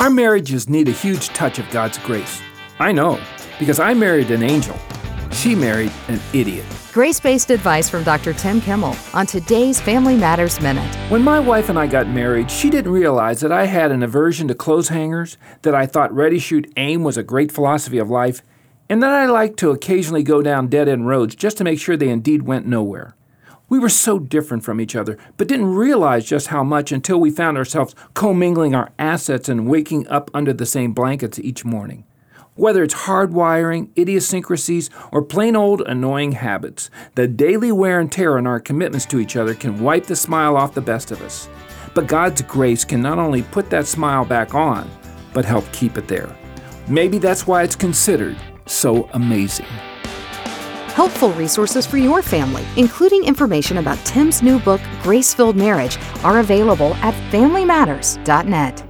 Our marriages need a huge touch of God's grace. I know, because I married an angel. She married an idiot. Grace based advice from Dr. Tim Kimmel on today's Family Matters Minute. When my wife and I got married, she didn't realize that I had an aversion to clothes hangers, that I thought ready, shoot, aim was a great philosophy of life, and that I liked to occasionally go down dead end roads just to make sure they indeed went nowhere. We were so different from each other, but didn't realize just how much until we found ourselves commingling our assets and waking up under the same blankets each morning. Whether it's hardwiring, idiosyncrasies, or plain old annoying habits, the daily wear and tear on our commitments to each other can wipe the smile off the best of us. But God's grace can not only put that smile back on, but help keep it there. Maybe that's why it's considered so amazing. Helpful resources for your family, including information about Tim's new book, Grace Filled Marriage, are available at FamilyMatters.net.